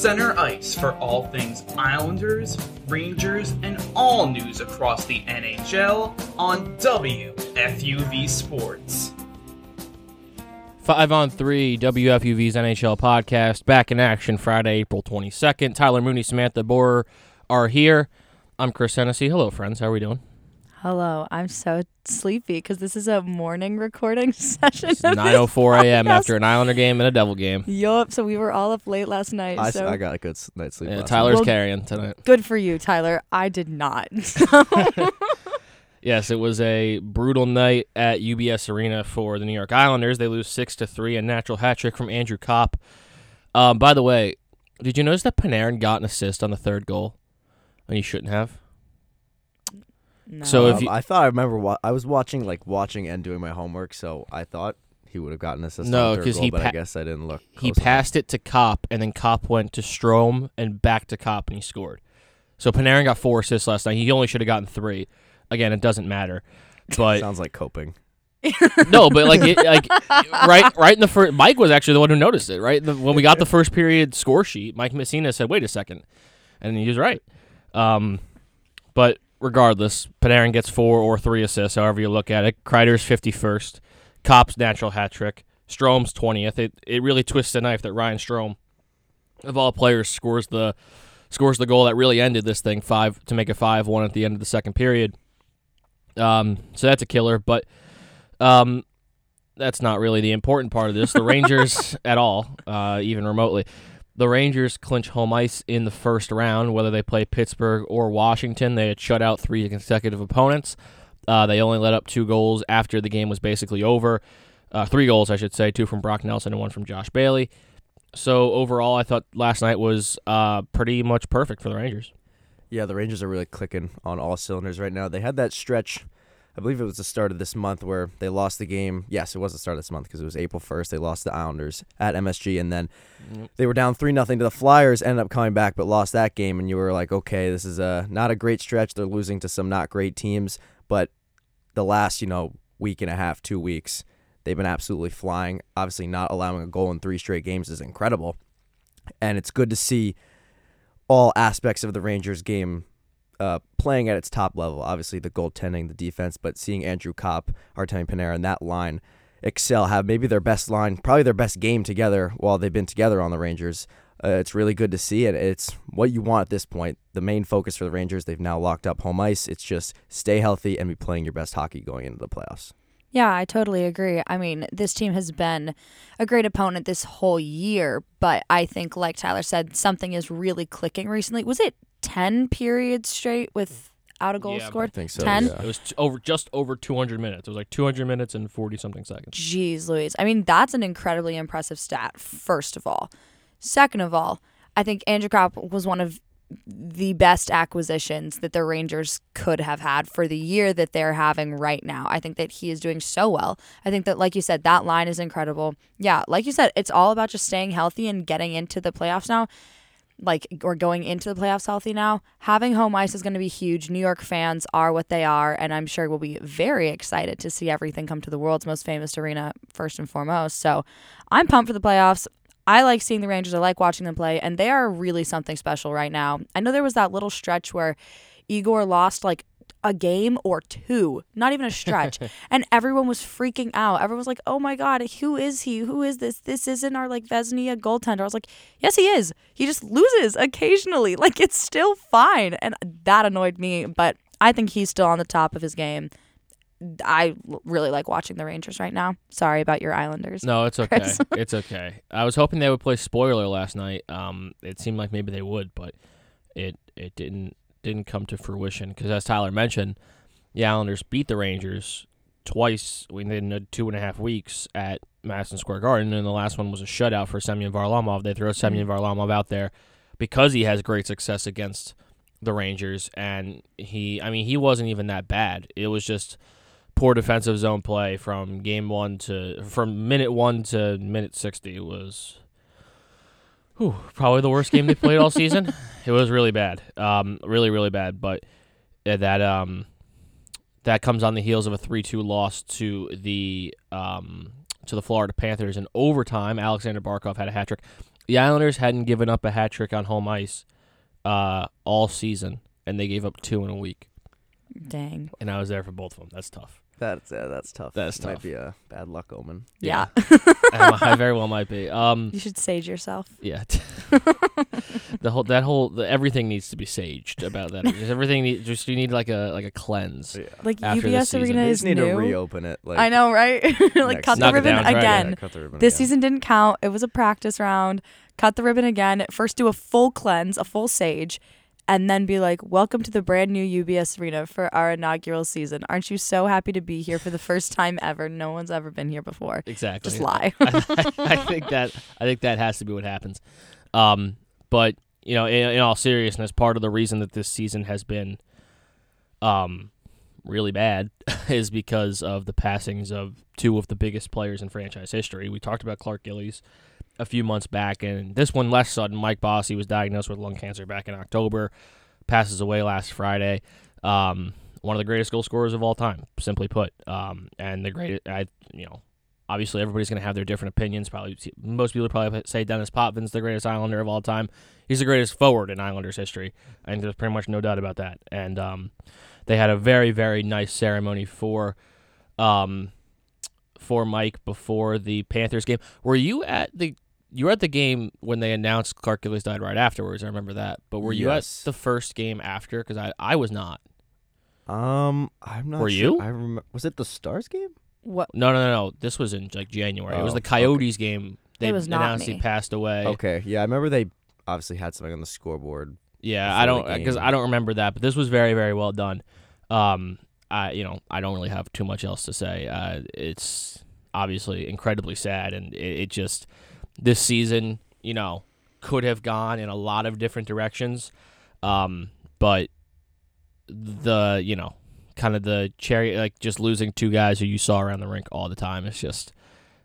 Center ice for all things Islanders, Rangers, and all news across the NHL on WFUV Sports. Five on three, WFUV's NHL podcast, back in action Friday, April 22nd. Tyler Mooney, Samantha Borer are here. I'm Chris Hennessy. Hello, friends. How are we doing? Hello, I'm so sleepy because this is a morning recording session. It's of this 9:04 a.m. after an Islander game and a Devil game. Yup. So we were all up late last night. I, s- so I got a good night's sleep. Yeah, last Tyler's Well- carrying tonight. good for you, Tyler. I did not. Yes, it was a brutal night at UBS Arena for the New York Islanders. They lose six to three, a natural hat trick from Andrew Copp. Um, by the way, did you notice that Panarin got an assist on the third goal, and he shouldn't have? No. So if you- Um, I thought I remember wa- I was watching like watching and doing my homework, so I thought he would have gotten an assist. No, because the third 'cause he but pa- I guess I didn't look. He close enough. passed it to Copp, and then Copp went to Strome and back to Copp, and he scored. So Panarin got four assists last night. He only should have gotten three. Again, it doesn't matter. But Sounds like coping. no, but like, it, like right, right in the first. Mike was actually the one who noticed it. Right the, when we got the first period score sheet, Mike Messina said, "Wait a second. and he was right. Um, but regardless, Panarin gets four or three assists, however you look at it. Kreider's fifty first, Copp's natural hat trick, Strome's twentieth. It it really twists the knife that Ryan Strome, of all players, scores the scores the goal that really ended this thing five to make a five one at the end of the second period. Um, so that's a killer, but um, that's not really the important part of this. The Rangers at all, uh, even remotely. The Rangers clinch home ice in the first round, whether they play Pittsburgh or Washington. They had shut out three consecutive opponents. Uh, they only let up two goals after the game was basically over. Uh, three goals, I should say, two from Brock Nelson and one from Josh Bailey. So overall, I thought last night was uh, pretty much perfect for the Rangers. Yeah, the Rangers are really clicking on all cylinders right now. They had that stretch, I believe it was the start of this month, where they lost the game. Yes, it was the start of this month because it was April 1st. They lost the Islanders at MSG, and then Yep. they were down 3 nothing to the Flyers, ended up coming back, but lost that game. And you were like, okay, this is a, not a great stretch. They're losing to some not great teams, but the last, you know, week and a half, two weeks, they've been absolutely flying. Obviously, not allowing a goal in three straight games is incredible. And it's good to see all aspects of the Rangers game uh, playing at its top level. Obviously, the goaltending, the defense, but seeing Andrew Copp, Artemi Panarin, and that line excel, have maybe their best line, probably their best game together while they've been together on the Rangers. Uh, it's really good to see it. It's what you want at this point. The main focus for the Rangers, they've now locked up home ice. It's just stay healthy and be playing your best hockey going into the playoffs. Yeah, I totally agree. I mean, this team has been a great opponent this whole year, but I think, like Tyler said, something is really clicking recently. Was it 10 periods straight without a goal Yeah, scored? I think so. 10? yeah. It was t- over just over 200 minutes. It was like 200 minutes and 40 something seconds. Jeez Louise. I mean, that's an incredibly impressive stat, first of all. Second of all, I think Andrew Copp was one of the best acquisitions that the Rangers could have had for the year that they're having right now. I think that he is doing so well. I think that, like you said, that line is incredible. Yeah, like you said, it's all about just staying healthy and getting into the playoffs now. Like, or going into the playoffs healthy now. Having home ice is going to be huge. New York fans are what they are, and I'm sure we'll be very excited to see everything come to the world's most famous arena first and foremost. So, I'm pumped for the playoffs. I like seeing the Rangers. I like watching them play, and they are really something special right now. I know there was that little stretch where Igor lost like a game or two, not even a stretch, and everyone was freaking out. Everyone was like, "Oh my god, who is he? Who is this? This isn't our like Vezina goaltender." I was like, "Yes, he is. He just loses occasionally. Like it's still fine," and that annoyed me. But I think he's still on the top of his game. I really like watching the Rangers right now. Sorry about your Islanders. No, it's okay. It's okay. I was hoping they would play spoiler last night. Um, it seemed like maybe they would, but it it didn't didn't come to fruition because as Tyler mentioned, the Islanders beat the Rangers twice within two and a half weeks at Madison Square Garden, and the last one was a shutout for Semyon Varlamov. They throw Semyon mm-hmm. Varlamov out there because he has great success against the Rangers, and he, I mean, he wasn't even that bad. It was just poor defensive zone play from game one to from minute one to minute sixty was whew, probably the worst game they played all season. It was really bad, um, really really bad. But uh, that um, that comes on the heels of a three two loss to the um, to the Florida Panthers in overtime. Aleksander Barkov had a hat trick. The Islanders hadn't given up a hat trick on home ice uh, all season, and they gave up two in a week. Dang. And I was there for both of them. That's tough. That's uh, that's tough. That's Might be a bad luck omen. Yeah. I I very well might be. Um, you should sage yourself. yeah. the whole that whole the, everything needs to be saged about that. Just everything need, just you need like a like a cleanse. Yeah. Like After UBS season. Arena They is just need new. to reopen it. Like I know, right? like cut the ribbon down, try it. again. Yeah, cut the ribbon This again. season didn't count. It was a practice round. Cut the ribbon again. First, do a full cleanse, a full sage, and then be like, "Welcome to the brand new UBS Arena for our inaugural season. Aren't you so happy to be here for the first time ever? No one's ever been here before. Exactly. Just lie." I, I think that I think that has to be what happens. Um, but you know, in, in all seriousness, part of the reason that this season has been um really bad is because of the passings of two of the biggest players in franchise history. We talked about Clark Gillies a few months back, and this one less sudden. Mike Bossy was diagnosed with lung cancer back in October, passes away last Friday. Um, one of the greatest goal scorers of all time, simply put. Um, and the greatest, I, you know, obviously everybody's going to have their different opinions. Probably most people probably say Denis Potvin's the greatest Islander of all time. He's the greatest forward in Islanders history. Think there's pretty much no doubt about that. And um, they had a very very nice ceremony for um, for Mike before the Panthers game. Were you at the you were at the game when they announced Clark Gillies died right afterwards. I remember that. But were you Yes. at the first game after? Because I, I was not. Um, I'm not. Were sure. you? I remember. Was it the Stars game? what? No, no, no, no. This was in like January. it was Oh, the okay. Coyotes game. They It was not announced me. he passed away. Okay, yeah, I remember they obviously had something on the scoreboard. Yeah, I don't because. I don't remember that, but this was very very well done. Um, I you know I don't really have too much else to say. Uh, it's obviously incredibly sad, and it, it just this season you know could have gone in a lot of different directions, um, but the you know kind of the cherry like just losing two guys who you saw around the rink all the time. It's just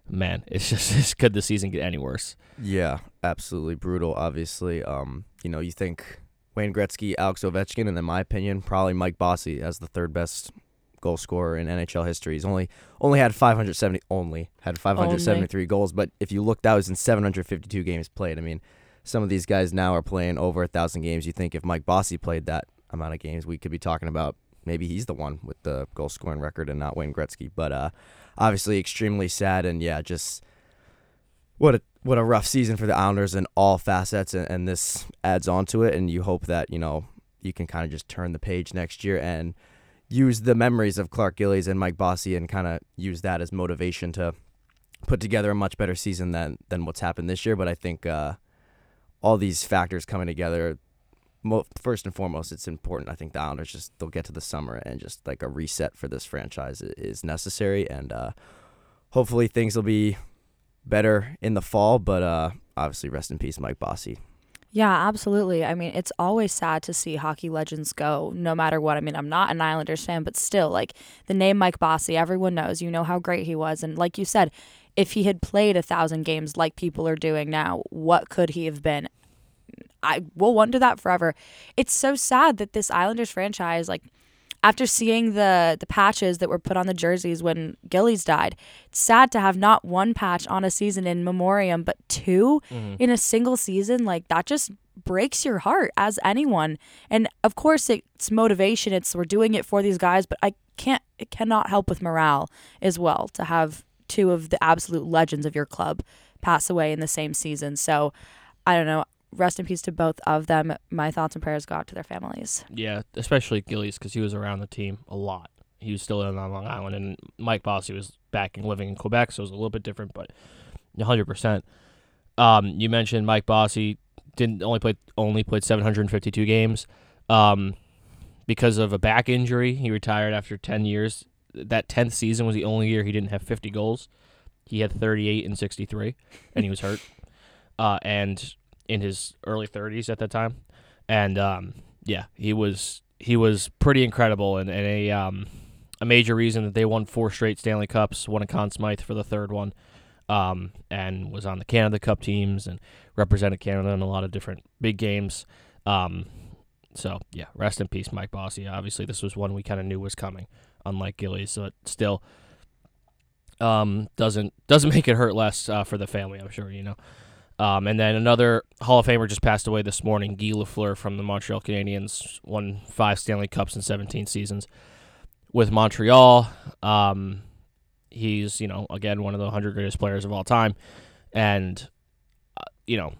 man, it's just it's could the season get any worse? Yeah, absolutely brutal. Obviously, um, you know, you think Wayne Gretzky, Alex Ovechkin, and in my opinion, probably Mike Bossy as the third best goal scorer in NHL history. He's only only had 570 only had 573 goals, but if you look, that was in 752 games played. I mean, some of these guys now are playing over a thousand games. You think if Mike Bossy played that amount of games, we could be talking about maybe he's the one with the goal scoring record and not Wayne Gretzky. But uh, obviously, extremely sad and yeah, just what a what a rough season for the Islanders in all facets, and, and this adds on to it. And you hope that you know you can kind of just turn the page next year and use the memories of Clark Gillies and Mike Bossy and kind of use that as motivation to put together a much better season than than what's happened this year. But I think uh, all these factors coming together. Mo- first and foremost, it's important. I think the Islanders just they'll get to the summer and just like a reset for this franchise is necessary, and uh, hopefully things will be better in the fall. But uh, obviously, rest in peace, Mike Bossy. Yeah, absolutely. I mean, it's always sad to see hockey legends go, no matter what. I mean, I'm not an Islanders fan, but still, like the name Mike Bossy, everyone knows. You know how great he was, and like you said, if he had played a thousand games like people are doing now, what could he have been? I will wonder that forever. It's so sad that this Islanders franchise, like after seeing the the patches that were put on the jerseys when Gillies died, it's sad to have not one patch on a season in memoriam, but 2 mm-hmm. in a single season. Like that just breaks your heart as anyone. And of course, it's motivation. It's we're doing it for these guys, but I can't. It cannot help with morale as well to have two of the absolute legends of your club pass away in the same season. So I don't know. Rest in peace to both of them. My thoughts and prayers go out to their families. Yeah, especially Gillies because he was around the team a lot. He was still in on Long Island, and Mike Bossy was back and living in Quebec, so it was a little bit different, but 100. percent Um, you mentioned Mike Bossy didn't only play only played 752 games, um, because of a back injury. He retired after 10 years. That 10th season was the only year he didn't have 50 goals. He had 38 and 63, and he was hurt, uh, and in his early 30s at that time, and um, yeah, he was he was pretty incredible and, and a um, a major reason that they won four straight Stanley Cups, won a Conn Smythe for the third one, um, and was on the Canada Cup teams and represented Canada in a lot of different big games. Um, so yeah, rest in peace, Mike Bossy. Obviously, this was one we kind of knew was coming, unlike Gillies, but still, Um, doesn't doesn't make it hurt less uh, for the family. I'm sure you know. Um, and then another Hall of Famer just passed away this morning. Guy Lafleur from the Montreal Canadiens won five Stanley Cups in 17 seasons with Montreal. Um, he's you know again one of the 100 greatest players of all time, and uh, you know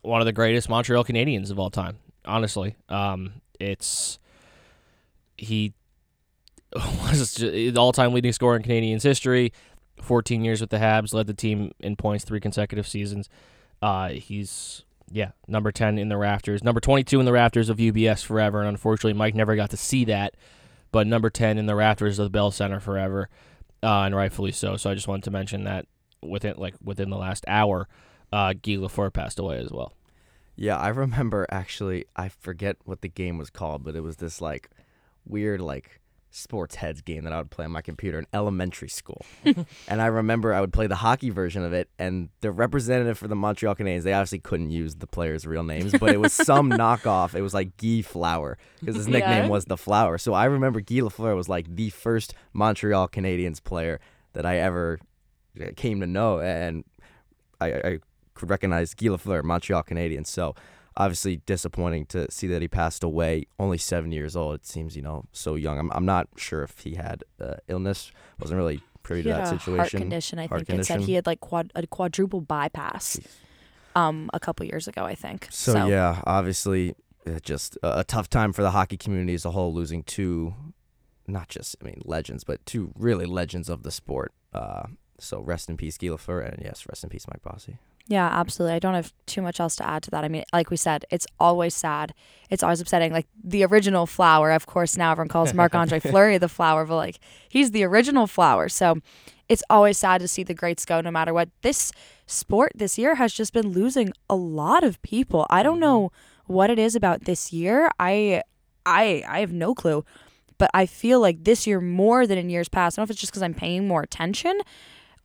one of the greatest Montreal Canadiens of all time. Honestly, um, it's he was the all-time leading scorer in Canadiens history. 14 years with the Habs, led the team in points three consecutive seasons. Uh, he's yeah number 10 in the rafters, number 22 in the rafters of UBS forever, and unfortunately Mike never got to see that. But number 10 in the rafters of the Bell Center forever, uh, and rightfully so. So I just wanted to mention that within like within the last hour, uh, Guy Lafleur passed away as well. Yeah, I remember actually. I forget what the game was called, but it was this like weird like sports heads game that I would play on my computer in elementary school. and I remember I would play the hockey version of it, and the representative for the Montreal Canadiens, they obviously couldn't use the players' real names, but it was some knockoff. It was like Guy Flower because his nickname Yeah. was the Flower. So I remember Guy Lafleur was like the first Montreal Canadiens player that I ever uh, came to know, and I, I could recognize Guy Lafleur, Montreal Canadiens. So obviously disappointing to see that he passed away only seven years old it seems you know so young i'm, I'm not sure if he had uh, illness wasn't really privy He to that situation heart condition. I Heart think it said he had like quad, a quadruple bypass. Um, a couple years ago, I think. so, yeah obviously uh, just a, a tough time for the hockey community as a whole losing two not just i mean legends but two really legends of the sport uh, so rest in peace Guy Lafleur, and yes rest in peace mike bossy Yeah, absolutely. I don't have too much else to add to that. I mean, like we said, it's always sad. It's always upsetting. Like the original flower, of course, now everyone calls Marc Andre Fleury the flower, but like he's the original flower. So it's always sad to see the greats go no matter what. This sport this year has just been losing a lot of people. I don't mm-hmm. know what it is about this year. I I I have no clue. But I feel like this year more than in years past. I don't know if it's just because I'm paying more attention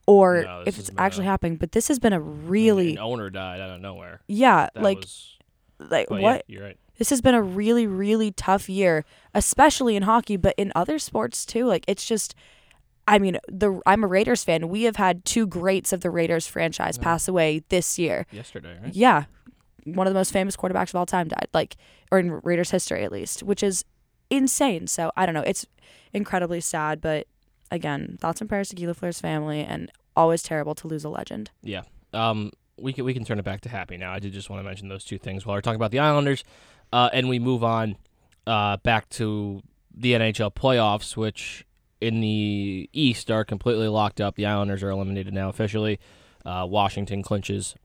or No, if it's actually a- happening. But this has been a really An owner died out of nowhere. yeah, That like was, like what Yeah, you're right. this has been a really really tough year especially in hockey but in other sports too like it's just i mean the i'm a raiders fan we have had two greats of the raiders franchise pass away this year Yesterday, right? yeah one of the most famous quarterbacks of all time died like or in raiders history at least which is insane so i don't know it's incredibly sad but again thoughts and prayers to Guy Lafleur's family and always terrible to lose a legend Yeah. Um, we can we can turn it back to happy now. I did just want to mention those two things while we're talking about the Islanders, uh, and we move on uh, back to the NHL playoffs, which in the East are completely locked up. The Islanders are eliminated now officially. Uh, Washington clinches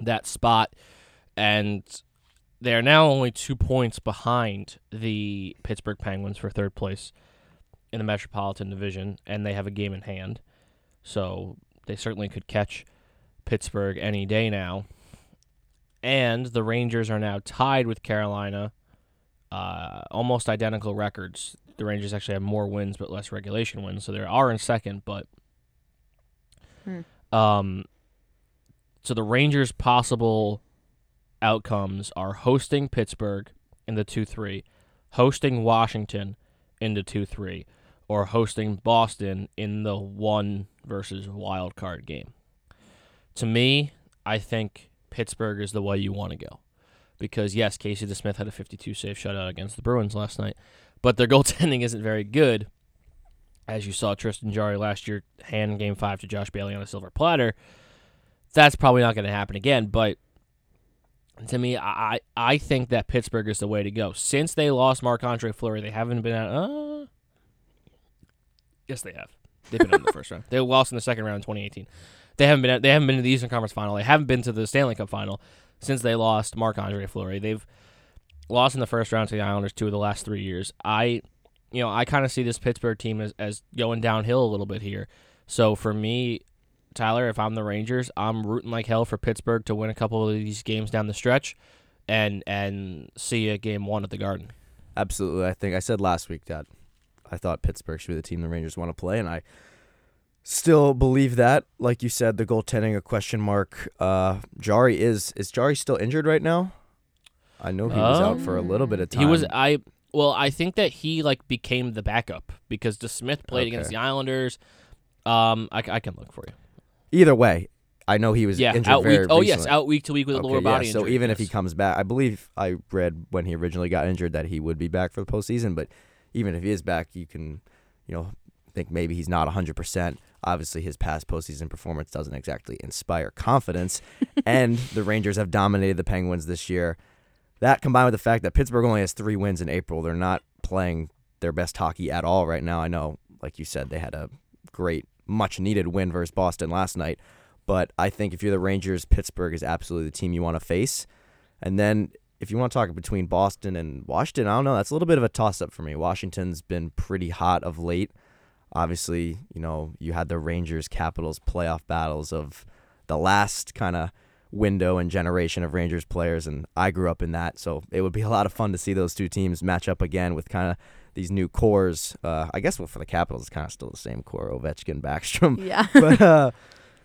that spot, and they are now only two points behind the Pittsburgh Penguins for third place in the Metropolitan Division, and they have a game in hand. So they certainly could catch Pittsburgh any day now. And the Rangers are now tied with Carolina, uh, almost identical records. The Rangers actually have more wins but less regulation wins, so they are in second. But Hmm. um, so the Rangers' possible outcomes are hosting Pittsburgh in the two three, hosting Washington in the two three, or hosting Boston in the one versus wild card game. To me, I think Pittsburgh is the way you want to go. Because yes, Casey DeSmith had a 52 save shutout against the Bruins last night, but their goaltending isn't very good. As you saw Tristan Jarry last year hand game 5 to Josh Bailey on a silver platter. That's probably not going to happen again, but to me, I I think that Pittsburgh is the way to go. Since they lost Marc Andre Fleury, they haven't been at Uh, yes, they have. They've been in the first round. They lost in the second round in 2018. They haven't been. They haven't been to the Eastern Conference Final. They haven't been to the Stanley Cup Final since they lost Marc Andre Fleury. They've lost in the first round to the Islanders two of the last three years. I, you know, I kind of see this Pittsburgh team as, as going downhill a little bit here. So for me, Tyler, if I'm the Rangers, I'm rooting like hell for Pittsburgh to win a couple of these games down the stretch, and and see a game one at the Garden. Absolutely. I think I said last week that I thought Pittsburgh should be the team the Rangers want to play, and I still believe that. Like you said, the goaltending a question mark. Uh, Jarry is is Jarry still injured right now? I know he was out for a little bit of time. He was I well, I think that he like became the backup because DeSmith played against the Islanders. Um, I can look for you. Either way, I know he was Yeah, injured out week. Oh yes, out week to week with a Okay, lower yeah, body So injury. even if he comes back, I believe I read when he originally got injured that he would be back for the postseason. But even if he is back, you can, you know, think maybe he's not 100%. Obviously, his past postseason performance doesn't exactly inspire confidence. and the Rangers have dominated the Penguins this year. That combined with the fact that Pittsburgh only has three wins in April, they're not playing their best hockey at all right now. I know, like you said, they had a great, much needed win versus Boston last night. But I think if you're the Rangers, Pittsburgh is absolutely the team you want to face. And then if you want to talk between Boston and Washington, I don't know. That's a little bit of a toss up for me. Washington's been pretty hot of late. Obviously, you know, you had the Rangers Capitals playoff battles of the last kind of window and generation of Rangers players, and I grew up in that. So it would be a lot of fun to see those two teams match up again with kind of these new cores. Uh, I guess well, for the Capitals, it's kind of still the same core Ovechkin, Backstrom Yeah. but uh,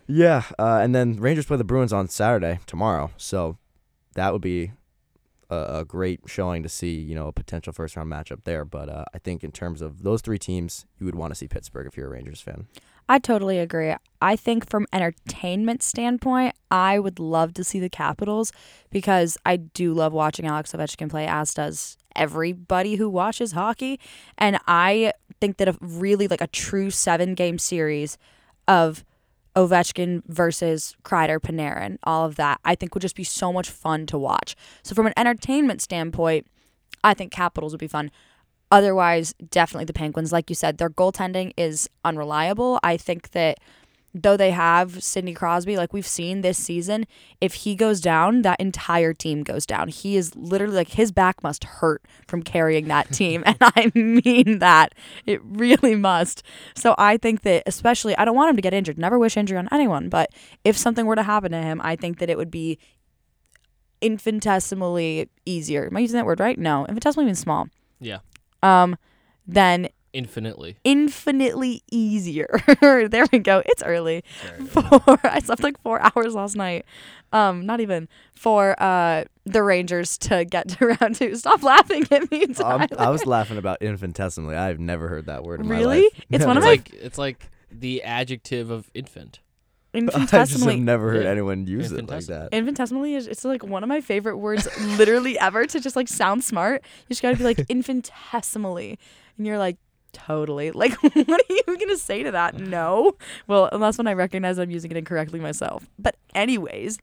yeah, uh, and then Rangers play the Bruins on Saturday tomorrow, so that would be a, a great showing to see you know a potential first round matchup there. But uh, I think in terms of those three teams, you would want to see Pittsburgh if you're a Rangers fan. I totally agree. I think from entertainment standpoint, I would love to see the Capitals because I do love watching Alex Ovechkin play, as does everybody who watches hockey. And I think that a really like a true seven game series of Ovechkin versus Kreider, Panarin, all of that, I think would just be so much fun to watch. So from an entertainment standpoint, I think Capitals would be fun. Otherwise, definitely the Penguins. Like you said, their goaltending is unreliable. I think that though they have Sidney Crosby, like we've seen this season, if he goes down, that entire team goes down. He is literally like his back must hurt from carrying that team. and I mean that. It really must. So I think that, especially, I don't want him to get injured. Never wish injury on anyone. But if something were to happen to him, I think that it would be infinitesimally easier. Am I using that word right? No. Infinitesimally means small. yeah, Um, then infinitely. infinitely easier. there we go. It's early. For I slept like four hours last night. Um, not even for uh the Rangers to get to round two. Stop laughing at me. Um, I was laughing about infinitesimally. I've never heard that word in my Really? life. It's one of Never. It's my- like it's like the adjective of infant. Infinitesimally. I've infinitesimally. never heard Yeah. anyone use it like that. Infinitesimally is it's like one of my favorite words literally ever to just like sound smart. You just gotta be like infinitesimally. And you're like, totally. Like what are you gonna say to that? No. Well, unless when I recognize I'm using it incorrectly myself. But anyways,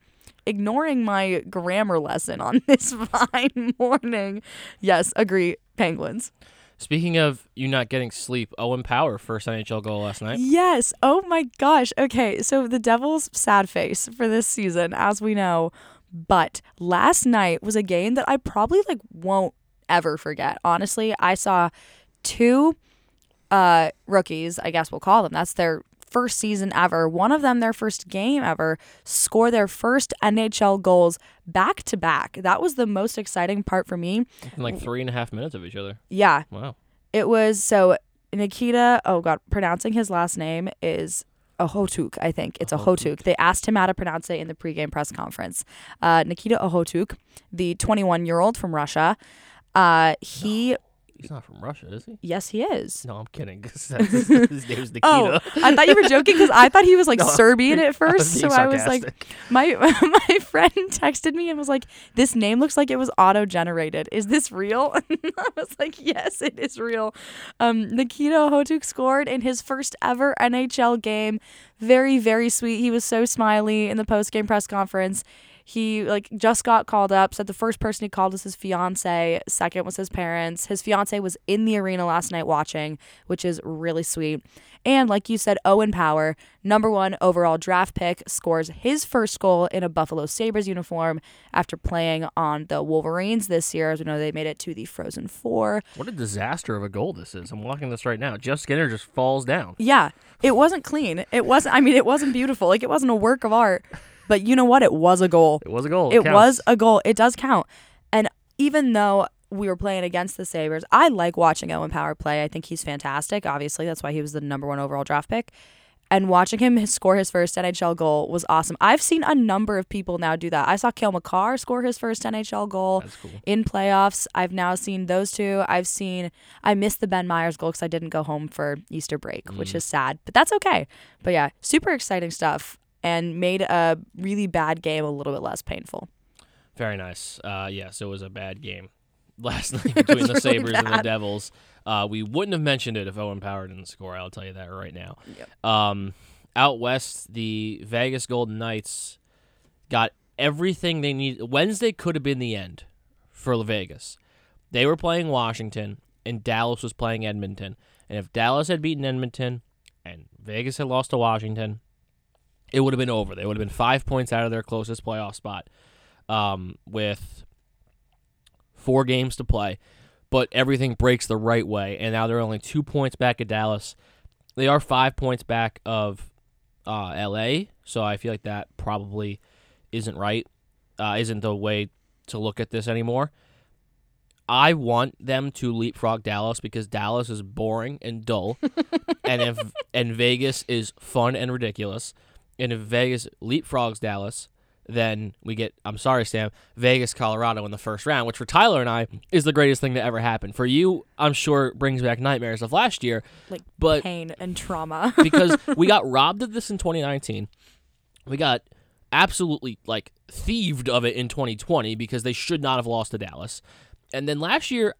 ignoring my grammar lesson on this fine morning. Yes, agree. Penguins. Speaking of you not getting sleep, Owen Power first NHL goal last night. Yes. Oh my gosh. Okay. So the Devils' sad face for this season, as we know. But last night was a game that I probably like won't ever forget. Honestly, I saw two uh rookies, I guess we'll call them. That's their first season ever. One of them their first game ever score their first NHL goals back to back. That was the most exciting part for me. In like three and a half minutes of each other. Yeah, Wow. it was so Nikita. Oh God, pronouncing his last name is Okhotyuk. I think it's Okhotyuk. They asked him how to pronounce it in the pregame press conference. Uh, Nikita Okhotyuk, the 21 year old from Russia. Uh, he He's not from Russia, is he? yes, he is. No, I'm kidding. 'cause that's- his name's Nikita. Oh, I thought you were joking because I thought he was like No, Serbian at I first. so being I was like, my my friend texted me and was like, "This name looks like it was auto generated. Is this real?" And I was like, "Yes, it is real." Um, Nikita Hotuk scored in his first ever NHL game. Very very sweet. He was so smiley in the post game press conference. He like just got called up. Said the first person he called was his fiance. Second was his parents. His fiance was in the arena last night watching, which is really sweet. And like you said, Owen Power, number one overall draft pick, scores his first goal in a Buffalo Sabres uniform after playing on the Wolverines this year. As we know, they made it to the Frozen Four. What a disaster of a goal this is. I'm watching this right now. Jeff Skinner just falls down. Yeah, it wasn't clean. It wasn't. I mean, it wasn't beautiful. Like it wasn't a work of art. But you know what? It was a goal. It was a goal. It counts. was a goal. It does count. And even though we were playing against the Sabres, I like watching Owen Power play. I think he's fantastic. Obviously, that's why he was the number one overall draft pick. and watching him score his first NHL goal was awesome. I've seen a number of people now do that. I saw Cale Makar score his first NHL goal cool. in playoffs. I've now seen those two. I've seen I missed the Ben Meyers goal because I didn't go home for Easter break, which mm. is sad, but that's okay. But yeah, super exciting stuff and made a really bad game a little bit less painful. Very nice. Uh, yes, it was a bad game last night between the really Sabres and the. Devils. Uh, we wouldn't have mentioned it if Owen Power didn't score. I'll tell you that right now. Yep. Um, out west, the Vegas Golden Knights got everything they need. Wednesday could have been the end for Vegas. They were playing Washington, and Dallas was playing Edmonton. And if Dallas had beaten Edmonton and Vegas had lost to Washington, it would have been over. They would have been five points out of their closest playoff spot um, with four games to play. But everything breaks the right way, and now they're only two points back at Dallas. They are five points back of uh, L.A., so I feel like that probably isn't right. Uh, isn't the way to look at this anymore. I want them to leapfrog Dallas because Dallas is boring and dull, and if and Vegas is fun and ridiculous. And if Vegas leapfrogs Dallas, then we get I'm sorry, Sam, Vegas, Colorado in the first round, which for Tyler and I is the greatest thing to ever happen. For you, I'm sure it brings back nightmares of last year, Like but pain and trauma. because we got robbed of this in 2019. We got absolutely like thieved of it in 2020 because they should not have lost to Dallas. And then last year,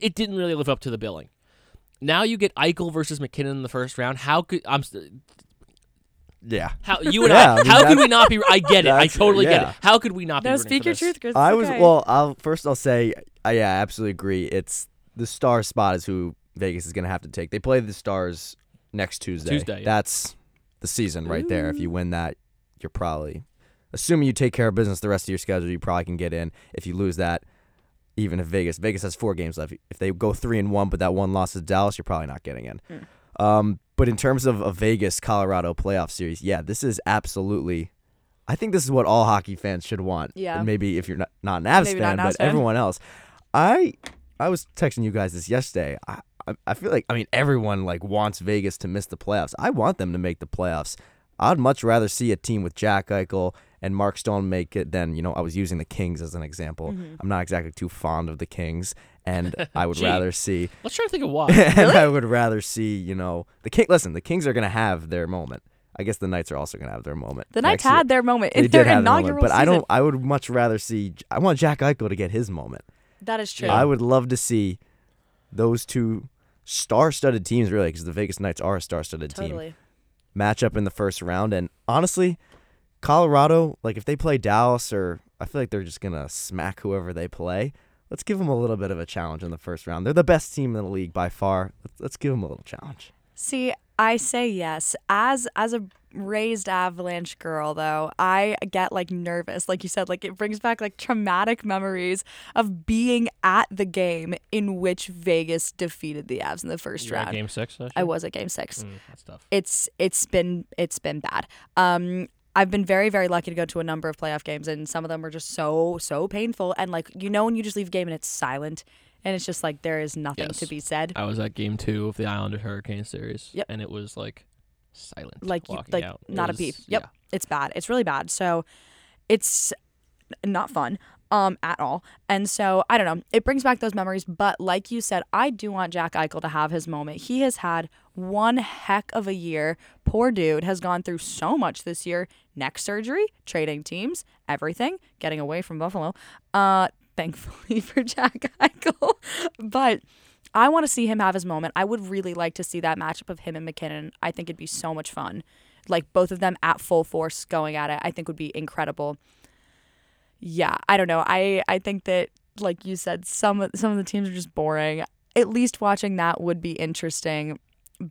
it didn't really live up to the billing. Now you get Eichel versus MacKinnon in the first round. How could I'm Yeah. how you and Yeah, I, I mean, how could we not be? I get it. I that's- totally get it. How could we not be? no, rooting speak your this? truth, Chris. I It's was okay. well. I'll first I'll say I yeah, I absolutely agree. It's the star spot is who Vegas is gonna have to take. They play the Stars next Tuesday. Tuesday, yeah. That's the season right there. If you win that, you're probably assuming you take care of business the rest of your schedule. You probably can get in. If you lose that, even if Vegas Vegas has four games left. If they go three and one, but that one loss is Dallas, you're probably not getting in. Hmm. Um, but in terms of a Vegas Colorado playoff series, yeah, this is absolutely. I think this is what all hockey fans should want. Yeah. And maybe if you're not, not an Avs Maybe fan, an Avs but fan. everyone else. I I was texting you guys this yesterday. I, I I feel like I mean everyone like wants Vegas to miss the playoffs. I want them to make the playoffs. I'd much rather see a team with Jack Eichel and Mark Stone make it then you know I was using the Kings as an example. Mm-hmm. I'm not exactly too fond of the Kings, and I would Gee. rather see Let's try to think of why. and I would rather see, you know, the King. Listen, the Kings are gonna have their moment. I guess the Knights are also gonna have their moment. the Knights had their moment They in their did have their moment, but I don't. I would much rather see. I want Jack Eichel to get his moment. That is true. I would love to see those two star-studded teams, really, because the Vegas Knights are a star-studded team, totally. match up in the first round. And honestly, Colorado, like if they play Dallas, or I feel like they're just gonna smack whoever they play. Let's give them a little bit of a challenge in the first round. They're the best team in the league by far. Let's, let's give them a little challenge. See, I say yes. As as a raised Avalanche girl though, I get like nervous. Like you said, like it brings back like traumatic memories of being at the game in which Vegas defeated the Avs in the first You were at round. game six. last I was at game 6. Mm, that's tough. It's it's been it's been bad. Um I've been very very lucky to go to a number of playoff games and some of them were just so so painful and like you know when you just leave a game and it's silent and it's just like there is nothing to be said. I was at game two of the Islander Hurricane series. Yep. And it was like silent. like you, like out. Not a was- peep. Yep, yeah. it's bad. It's really bad. So it's not fun um at all. And so I don't know. It brings back those memories. But like you said, I do want Jack Eichel to have his moment. He has had one heck of a year. Poor dude has gone through so much this year. Neck surgery, trading teams, everything, getting away from Buffalo. Uh, thankfully for Jack Eichel, but. I want to see him have his moment. I would really like to see that matchup of him and MacKinnon. I think it'd be so much fun. Like both of them at full force going at it, I think would be incredible. Yeah, I don't know. I I think that like you said, some some of the teams are just boring. At least watching that would be interesting,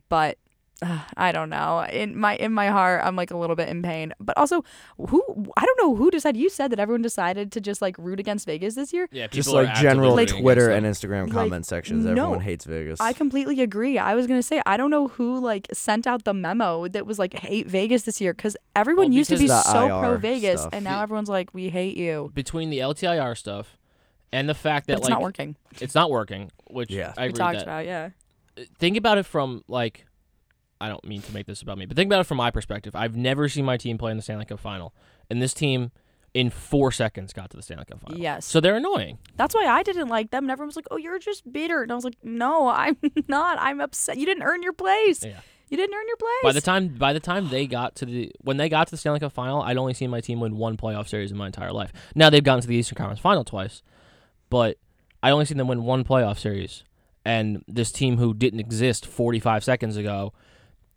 but uh, I don't know. In my in my heart, I'm like a little bit in pain. But also, who I don't know who decided. You said that everyone decided to just like root against Vegas this year. Yeah, Just people are like actively general rooting Twitter and them. Instagram Like, comment sections, no. everyone hates Vegas. I completely agree. I was gonna say I don't know who like sent out the memo that was like hate Vegas this year because everyone Well, used to be so the pro Vegas stuff. and now everyone's like we hate you. between the LTIR stuff and the fact that But it's like not working. it's not working, which Yeah. I We talked with that. about yeah. Think about it from like I don't mean to make this about me, but think about it from my perspective. I've never seen my team play in the Stanley Cup final, and this team in four seconds got to the Stanley Cup final. Yes. So they're annoying. That's why I didn't like them. And everyone was like, "Oh, you're just bitter," and I was like, "No, I'm not. I'm upset. You didn't earn your place. Yeah. You didn't earn your place." By the time by the time they got to the when they got to the Stanley Cup final, I'd only seen my team win one playoff series in my entire life. Now they've gotten to the Eastern Conference final twice, but I only seen them win one playoff series. And this team who didn't exist 45 seconds ago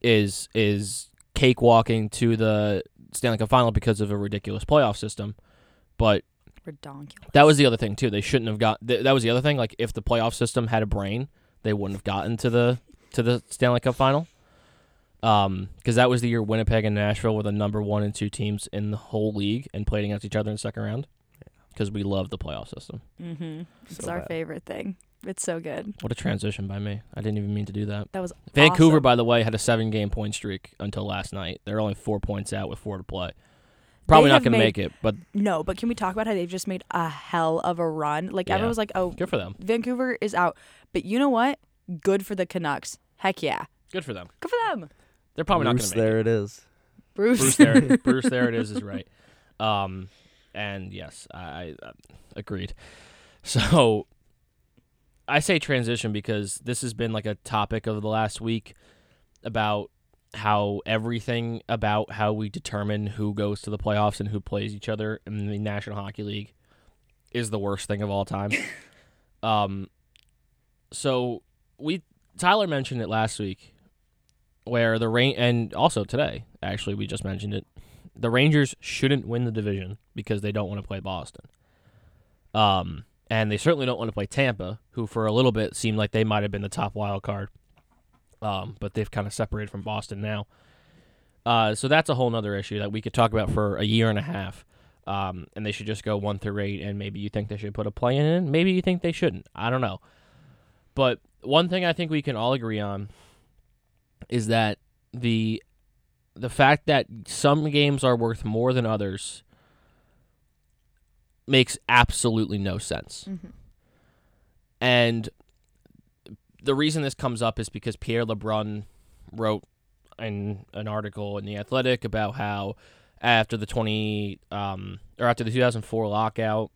is is cakewalking to the Stanley Cup final because of a ridiculous playoff system. But redonkulous. that was the other thing too. They shouldn't have got. Th- that was the other thing. Like if the playoff system had a brain, they wouldn't have gotten to the to the Stanley Cup final. Um, because that was the year Winnipeg and Nashville were the number one and two teams in the whole league and played against each other in the second round. Because we love the playoff system. Mm-hmm. It's So our bad. favorite thing. It's so good. What a transition by me. I didn't even mean to do that. That was Vancouver, awesome. by the way, had a seven game point streak until last night. They're only four points out with four to play. Probably not going to made- make it, but No, but can we talk about how they've just made a hell of a run? Like Yeah. everyone was like, "Oh, good for them. Vancouver is out," but you know what? Good for the Canucks. Heck yeah, Good for them. good for them. They're probably Bruce, not going to make it. there it is. Bruce. Bruce there, Bruce there it is is right. Um, and yes, I, I uh, agreed. So I say transition because this has been like a topic of the last week about how everything about how we determine who goes to the playoffs and who plays each other in the National Hockey League is the worst thing of all time. um, so we Tyler mentioned it last week where the rain and also today actually we just mentioned it the rangers shouldn't win the division because they don't want to play boston um and they certainly don't want to play tampa who for a little bit seemed like they might have been the top wild card. Um but they've kind of separated from boston now. Uh so that's a whole other issue that we could talk about for a year and a half. Um and they should just go one through eight and maybe you think they should put a play in maybe you think they shouldn't. I don't know. But one thing i think we can all agree on is that the the fact that some games are worth more than others makes absolutely no sense. Mhm. And the reason this comes up is because Pierre LeBrun wrote in an article in the Athletic about how after the 20 um, or after the 2004 lockout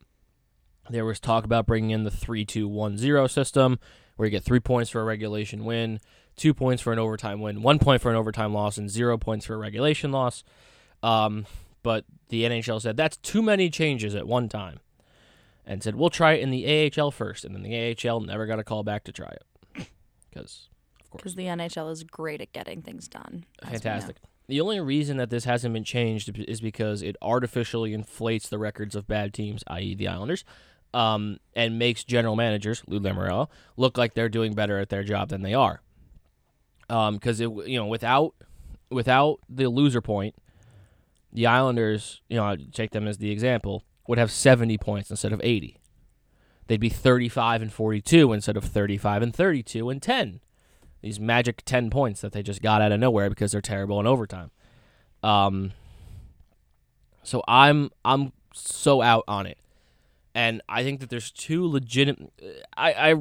there was talk about bringing in the 3-2-1-0 system where you get 3 points for a regulation win, 2 points for an overtime win, 1 point for an overtime loss and 0 points for a regulation loss. Um, but the NHL said that's too many changes at one time. And said we'll try it in the AHL first and then the AHL never got a call back to try it. Cuz of course Because the NHL is great at getting things done. as we know. Fantastic. The only reason that this hasn't been changed is because it artificially inflates the records of bad teams, i.e., the Islanders, um, and makes general managers Lou Lamoriello look like they're doing better at their job than they are. Because it, you know, without without the loser point, the Islanders, you know, I'd take them as the example, would have 70 points instead of 80. They'd be 35 and 42 instead of 35 and 32 and 10 these magic 10 points that they just got out of nowhere because they're terrible in overtime. Um so I'm I'm so out on it. And I think that there's two legitimate I I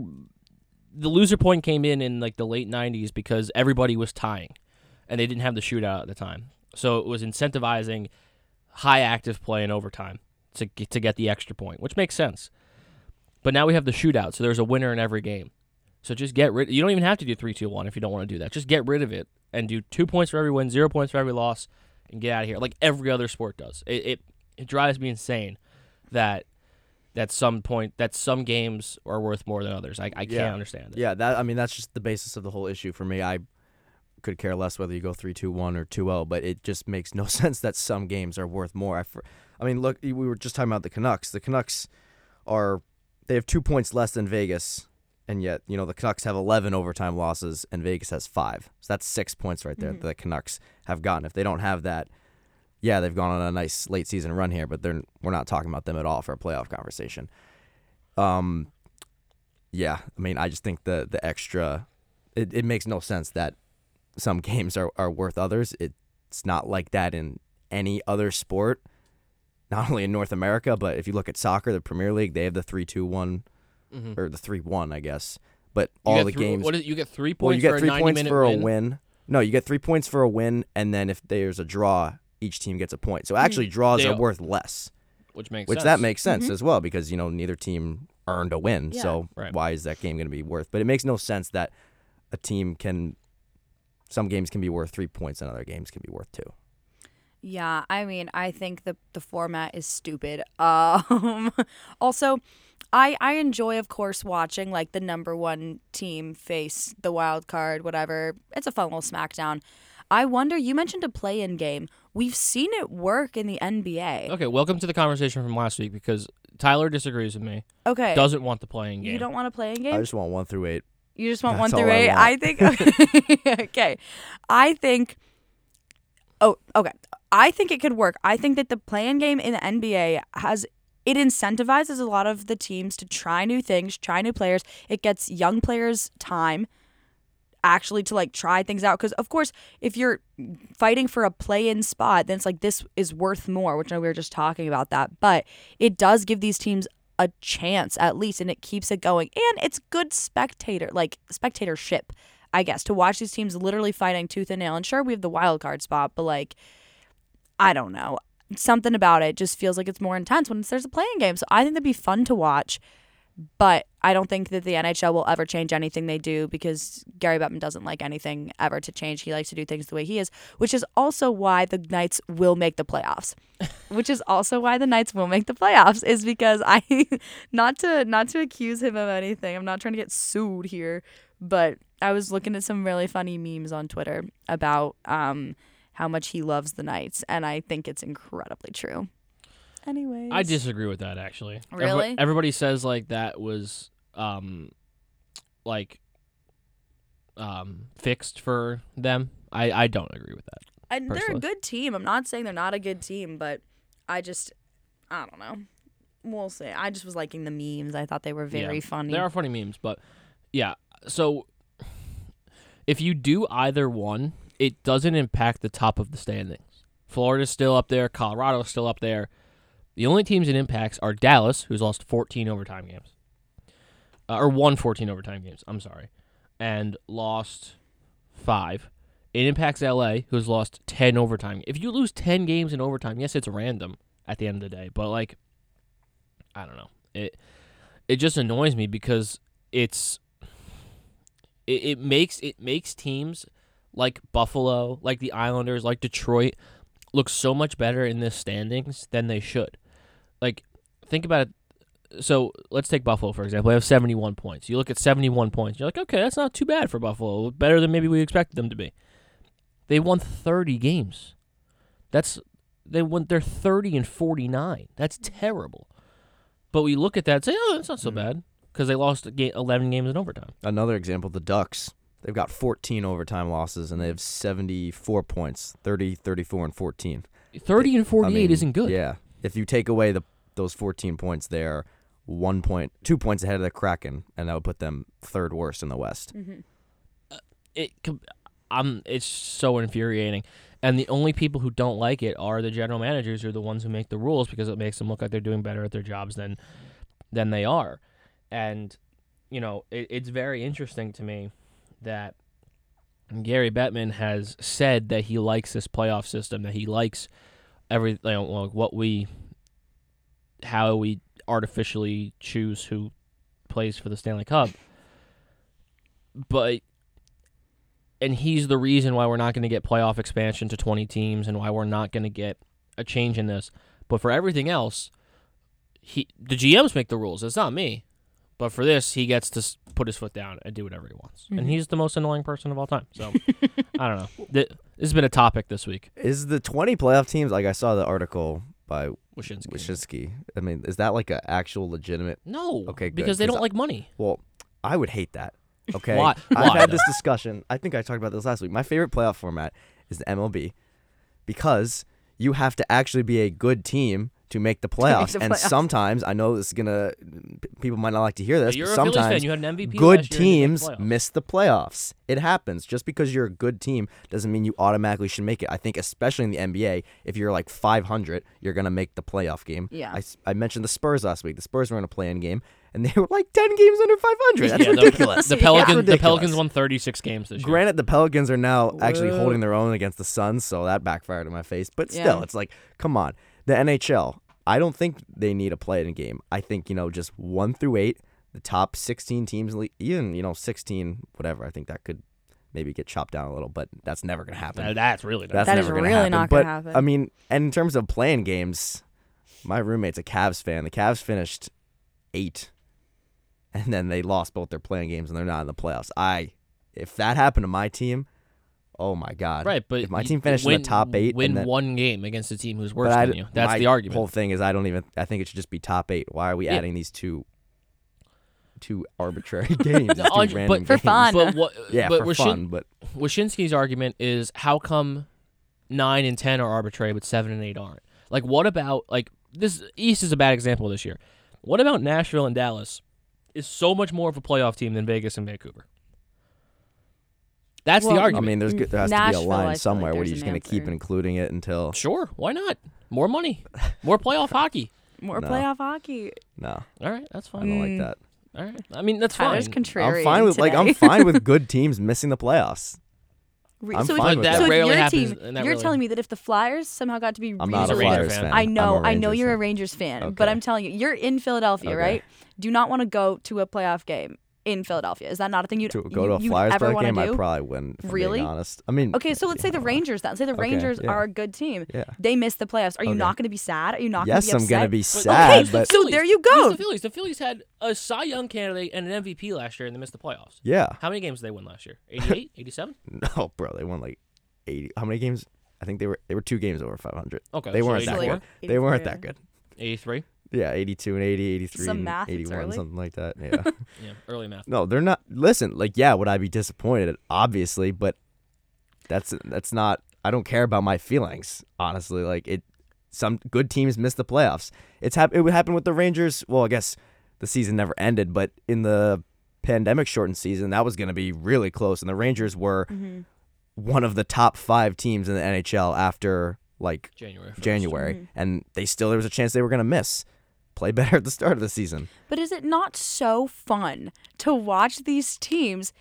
the loser point came in in like the late 90s because everybody was tying and they didn't have the shootout at the time. So it was incentivizing high active play in overtime to get, to get the extra point, which makes sense. But now we have the shootout, so there's a winner in every game. So just get rid. You don't even have to do three, two, one if you don't want to do that. Just get rid of it and do two points for every win, zero points for every loss, and get out of here, like every other sport does. It it, it drives me insane that that some point that some games are worth more than others. I, I can't Yeah. understand it. Yeah, that I mean that's just the basis of the whole issue for me. I could care less whether you go 3-2-1 or 2-0, but it just makes no sense that some games are worth more. I, fr- I mean, look, we were just talking about the Canucks. The Canucks are they have 2 points less than Vegas, and yet, you know, the Canucks have 11 overtime losses and Vegas has 5. So that's 6 points right there that the Canucks have gotten. If they don't have that, yeah, they've gone on a nice late season run here, but they're we're not talking about them at all for a playoff conversation. Um yeah, I mean, I just think the the extra it, it makes no sense that some games are, are worth others. It's not like that in any other sport, not only in North America, but if you look at soccer, the Premier League, they have the 3 2 1 Mhm. or the 3 1, I guess. But You all the three- games. What is, you get three well, points you for get a three 90 points minute for win. a win. No, you get three points for a win, and then if there's a draw, each team gets a point. So actually, draws They are are. worth less, which makes which sense. that makes sense as well because you know neither team earned a win. Mm-hmm. Yeah. So Right. why is that game going to be worth? But it makes no sense that a team can. Some games can be worth three points, and other games can be worth two. Yeah, I mean, I think the the format is stupid. Um, also, I I enjoy, of course, watching like the number one team face the wild card, whatever. It's a fun little SmackDown. I wonder. You mentioned a play-in game. We've seen it work in the NBA. Okay, welcome to the conversation from last week because Tyler disagrees with me. Okay, Doesn't want the play-in game. you don't want a play-in game. I just want one through eight. You just want That's one through eight. want. I think. okay, I think. Oh, okay. I think it could work. I think that the play-in game in the NBA has it incentivizes a lot of the teams to try new things, try new players. It gets young players time actually to like try things out because of course if you're fighting for a play-in spot then it's like this is worth more which I know we were just talking about that but it does give these teams a chance at least and it keeps it going. And it's good spectator like spectatorship i guess to watch these teams literally fighting tooth and nail. And sure we have the wild card spot but like i don't know. Something about it just feels like it's more intense when there's a play-in game. So i think that'd be fun to watch but I don't think that the NHL will ever change anything they do because Gary Bettman doesn't like anything ever to change. He likes to do things the way he is, which is also why the Knights will make the playoffs. which is also why the Knights will make the playoffs is because I not to not to accuse him of anything. I'm not trying to get sued here, but I was looking at some really funny memes on Twitter about um how much he loves the Knights and I think it's incredibly true. Anyways. I disagree with that actually. Every- Really? everybody says like that was um like um fixed for them. I I don't agree with that. And they're a personally. good team. I'm not saying they're not a good team, but I just, I don't know. We'll see. I just was liking the memes. I thought they were very Yeah, funny. There are funny memes, but yeah. So if you do either one, it doesn't impact the top of the standings. Florida's still up there. Colorado's still up there. The only teams it impacts are Dallas, who's lost 14 overtime games, uh, or won 14 overtime games. I'm sorry, and lost five. It impacts LA, who's lost 10 overtime. If you lose 10 games in overtime, yes, it's random at the end of the day, but like, I don't know. It it just annoys me because it's it, it makes it makes teams like Buffalo, like the Islanders, like Detroit look so much better in this standings than they should. Like think about it. So let's take Buffalo for example. They have 71 points. You look at 71 points. You're like, okay, that's not too bad for Buffalo. Better than maybe we expected them to be. They won 30 games. That's they won. They're 30 and 49. That's terrible. But we look at that and say, oh, that's not so Mhm. bad because they lost 11 games in overtime. Another example, the Ducks. They've got 14 overtime losses and they have 74 points, 30, 34, and 14. 30 and I 48 mean, isn't good. Yeah. If you take away the those 14 points, they're one point, two points ahead of the Kraken, and that would put them third worst in the West. Mhm. It I'm it's so infuriating. And the only people who don't like it are the general managers, who are the ones who make the rules because it makes them look like they're doing better at their jobs than than they are. And you know, it, it's very interesting to me that Gary Bettman has said that he likes this playoff system, that he likes every you know, well, what we how we artificially choose who plays for the Stanley Cup. But and he's the reason why we're not going to get playoff expansion to 20 teams and why we're not going to get a change in this. But for everything else, he the GMs make the rules. It's not me. But for this, he gets to put his foot down and do whatever he wants. Mhm. And he's the most annoying person of all time. So I don't know. Th- This has been a topic this week. Is the 20 playoff teams, like I saw the article by Wyshynski. Wyshynski, I mean, is that like an actual legitimate? No. Okay, good, Because they don't I- like money. Well, I would hate that. Okay. Why- I've had this discussion. I think I talked about this last week. My favorite playoff format is the MLB because you have to actually be a good team to make the playoffs. the and playoffs. sometimes I know this is gonna people might not like to hear this, You're but a Phillies fan. sometimes You had an MVP good last year and you didn't make teams the miss the playoffs. It happens. Just because you're a good team doesn't mean you automatically should make it. I think especially in the NBA, if you're like 500, you're going to make the playoff game. Yeah. I, s- I mentioned the Spurs last week. The Spurs were in a play-in game and they were like ten games under 500. That's yeah, the- ridiculous. The, That's Pelicans, the ridiculous. Pelicans won 36 games this year. Granted, the Pelicans are now actually Whoa. holding their own against the Suns, so that backfired in my face. But still, Yeah. it's like, come on, the NHL. I don't think they need a play-in game. I think you know just one through eight, the top 16 teams, in the league- even you know 16, whatever. I think that could maybe get chopped down a little, but that's never gonna happen. Uh, that's really nice. That's That is never gonna really happen. not but, gonna happen. I mean, and in terms of play-in games, my roommate's a Cavs fan. The Cavs finished eight, and then they lost both their play-in games, and they're not in the playoffs. I, if that happened to my team, oh my god, right, but if my team finished win, in the top eight, win then, one game against a team who's but worse I- than you. That's my the argument. The whole thing is, I don't even. I think it should just be top eight. Why are we Yeah. adding these two? Two arbitrary games, these No, I- two but- random For games. fun. but what? Yeah, but for Washin- fun. But Wyshynski's argument is how come nine and ten are arbitrary, but seven and eight aren't? Like, what about like this? East is a bad example this year. What about Nashville and Dallas? Is so much more of a playoff team than Vegas and Vancouver. That's Well, the argument. I mean, there's good- there has to be a feel line like somewhere. what are you just gonna keep including it until? sure, why not? More money, more playoff hockey. More No. playoff hockey. No, All right, that's fine. I don't Mm. like that. All right, I mean that's Tyler's fine. contrarian I'm fine with like I'm fine with good teams missing the playoffs. Re- I'm so fine if, with that. so if rarely your happens, team, you're really- telling me that if the Flyers somehow got to be I'm not a a Flyers fan. fan. I know, a I know you're a. Rangers fan, Okay. but I'm telling you, you're in Philadelphia, Okay. right? Do not want to go to a playoff game in Philadelphia. Is that not a thing you'd To go to a you'd Flyers ever playoff want to game, I do? probably wouldn't. If I'm being Really? honest. I mean, Okay, so let's say the Rangers then. Say the Okay, Rangers yeah. are a good team. Yeah. They miss the playoffs. Are you Okay. not going to be sad? Are you not Yes, going to I'm be upset? gonna be sad, okay, but So there you go. The Phillies. The Phillies had a Cy Young candidate and an MVP last year, and they missed the playoffs. yeah. How many games did they win last year? 88, 87? No, bro, they won like 80. How many games? I think they were they were two games over 500. Okay, They so weren't that good. They weren't that good. 83. Yeah, 82 and 80, 83 Some and math, it's 81, early. something like that. Yeah. Yeah, early math. no, they're not. Listen, like, yeah, would I be disappointed? Obviously, but that's that's not. I don't care about my feelings, honestly. Like it, some good teams miss the playoffs. It's hap- It would happen with the Rangers. Well, I guess the season never ended, but in the pandemic shortened season, that was going to be really close, and the Rangers were Mm-hmm. one of the top five teams in the NHL after like January. 1st. January, Mhm. and they still there was a chance they were going to miss. Play better at the start of the season. But is it not so fun to watch these teams,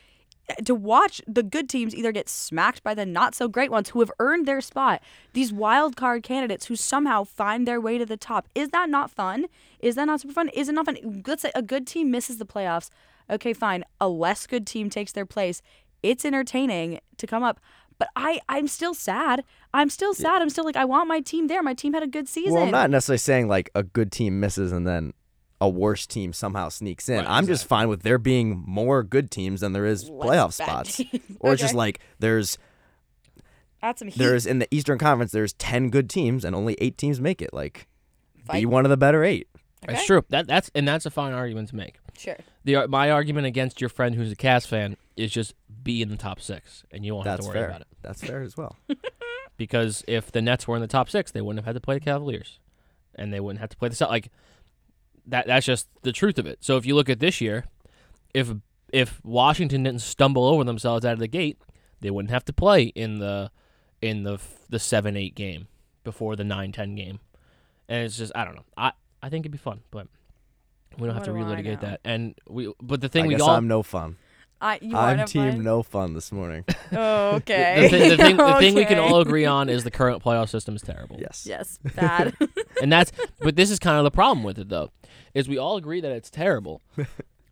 to watch the good teams either get smacked by the not so great ones who have earned their spot, these wild card candidates who somehow find their way to the top? Is that not fun? Is that not super fun? Is it not fun? Let's say a good team misses the playoffs. Okay, fine. A less good team takes their place. It's entertaining to come up. But I, I'm still sad. I'm still sad. I'm still like, I want my team there. My team had a good season. Well, I'm not necessarily saying like a good team misses and then a worse team somehow sneaks in. Right, I'm just fine with there being more good teams than there is Less playoff spots. teams. Or it's just like there's That's some heat. there's in the Eastern Conference there's 10 good teams and only 8 teams make it. Like be one of the better 8. That's true. That that's and that's a fine argument to make. Sure. The my argument against your friend who's a Cavs fan is just be in the top six, and you won't That's have to worry fair. about it. That's fair as well. Because if the Nets were in the top six, they wouldn't have had to play the Cavaliers, and they wouldn't have to play the Celt- like that. That's just the truth of it. So if you look at this year, if if Washington didn't stumble over themselves out of the gate, they wouldn't have to play in the in the the seven eight game before the nine ten game, and it's just I don't know. I I think it'd be fun, but we don't have to do relitigate that. And we but the thing I we guess all I'm no fun. I, you are I'm team fun? no fun this morning. Oh, okay. the, thing, the thing the thing we can all agree on is the current playoff system is terrible. yes. Yes, bad. and that's but this is kind of the problem with it though is we all agree that it's terrible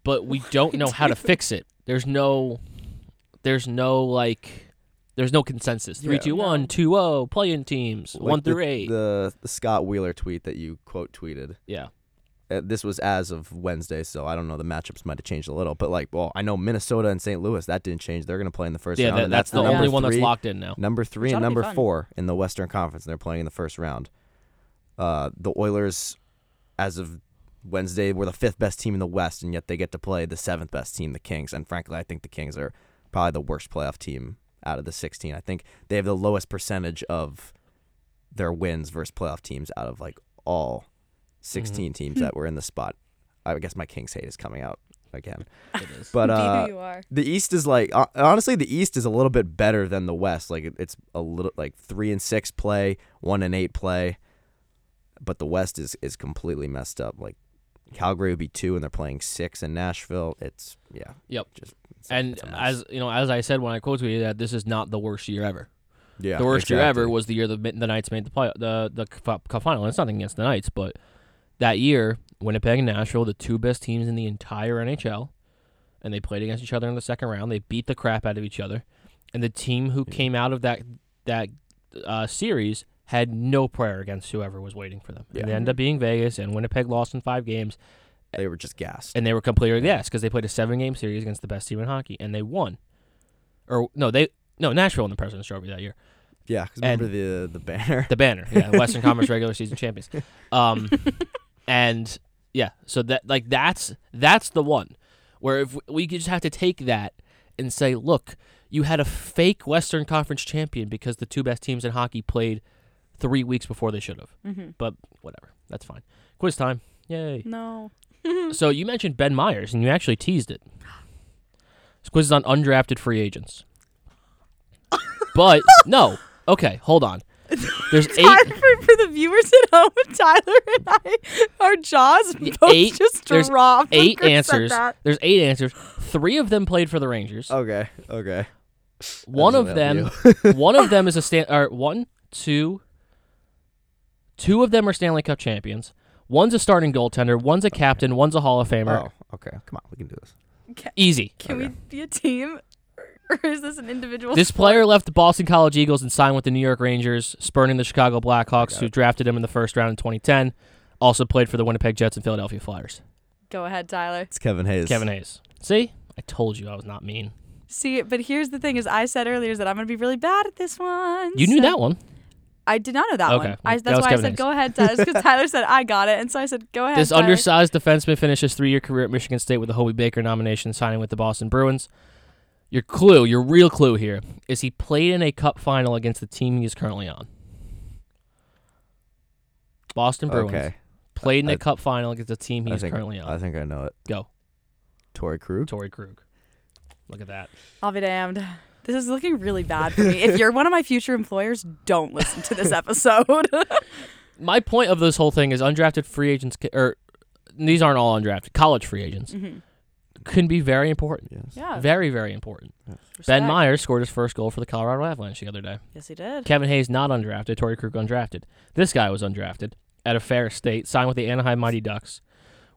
but we don't know how to fix it there's no there's no like there's no consensus Yeah. 3 2 1 2 0 play-in teams Like 1 the- through 8 The the Scott Wheeler tweet that you quote tweeted. yeah this was as of Wednesday, so I don't know. The matchups might have changed a little, but like, well, I know Minnesota and St. Louis that didn't change. They're going to play in the first yeah round. that, and that's the the only number one that's locked in now Number three and ought to be number four in the Western Conference. and They're playing in the first round. Uh, the Oilers, as of Wednesday, were the fifth best team in the West, and yet they get to play the seventh best team, the Kings. And frankly, I think the Kings are probably the worst playoff team out of the 16. I think they have the lowest percentage of their wins versus playoff teams out of like all 16 teams that were in the spot. I guess my Kings hate is coming out again. it is But uh, you are. the East is like hon- honestly, the East is a little bit better than the West. Like it's a little like three and six play, one and eight play, but the West is is completely messed up. Like Calgary would be two, and they're playing six in Nashville. It's yeah. Yep. Just it's, And it's as you know, as I said when I quoted you, that this is not the worst year ever. yeah, the worst year ever was the year the the Knights made the play the the cup, cup final. It's nothing against the Knights, but that year, Winnipeg and Nashville, the two best teams in the entire NHL, and they played against each other in the second round. They beat the crap out of each other, and the team who came out of that that uh, series had no prayer against whoever was waiting for them. Yeah. And they ended up being Vegas, and Winnipeg lost in five games, they were just gassed. and they were completely yes because they played a seven game series against the best team in hockey, and they won. Or no, they no Nashville in the President's Trophy that year. yeah, 'cause and- remember the the banner. The banner, yeah, Western Conference regular season champions. Um, and yeah, so that like that's that's the one where if we could just have to take that and say, look, you had a fake Western Conference champion because the two best teams in hockey played three weeks before they should have. Mm-hmm. But whatever, that's fine. Quiz time, yay! No. So you mentioned Ben Meyers, and you actually teased it. This quiz is on undrafted free agents. but no, okay, hold on. There's eight. Tyler, for the viewers at home, Tyler and I, our jaws both eight- just there's dropped. eight Chris answers. There's eight answers. Three of them played for the Rangers. okay, okay. one of them, one of them is a stand. Or one, two. Two of them are Stanley Cup champions. One's a starting goaltender. One's a captain. One's a Hall of Famer. Oh, okay. Come on, we can do this. Easy. Can Okay. we be a team, or is this an individual? This sport? player left the Boston College Eagles and signed with the New York Rangers, spurning the Chicago Blackhawks, who drafted him in the first round in 2010. Also played for the Winnipeg Jets and Philadelphia Flyers. Go ahead, Tyler. It's Kevin Hayes. Kevin Hayes. See, I told you I was not mean. See, but here's the thing: is I said earlier is that I'm going to be really bad at this one. You knew so- that one. I did not know that Okay, one. I, that's was why Kevin I said Hayes. go ahead, Tyler, because Tyler said I got it, and so I said go ahead. This Tyler. undersized defenseman finished his three-year career at Michigan State with a Hobey Baker nomination, signing with the Boston Bruins. Your clue, your real clue here, is he played in a Cup final against the team he is currently on. Boston Bruins Okay. played in a I- Cup final against the team he I is think currently on. I think I know it. Go, Torrey Krug. Torrey Krug. Look at that. I'll be damned. This is looking really bad for me. if you're one of my future employers, don't listen to this episode. My point of this whole thing is undrafted free agents, or these aren't all undrafted, college free agents Mhm. Can be very important. Yes. Yeah. Very, very important. Ben respect. Meyers scored his first goal for the Colorado Avalanche the other day. Yes, he did. Kevin Hayes not undrafted. Torrey Krug undrafted. This guy was undrafted at Ferris State, signed with the Anaheim Mighty Ducks,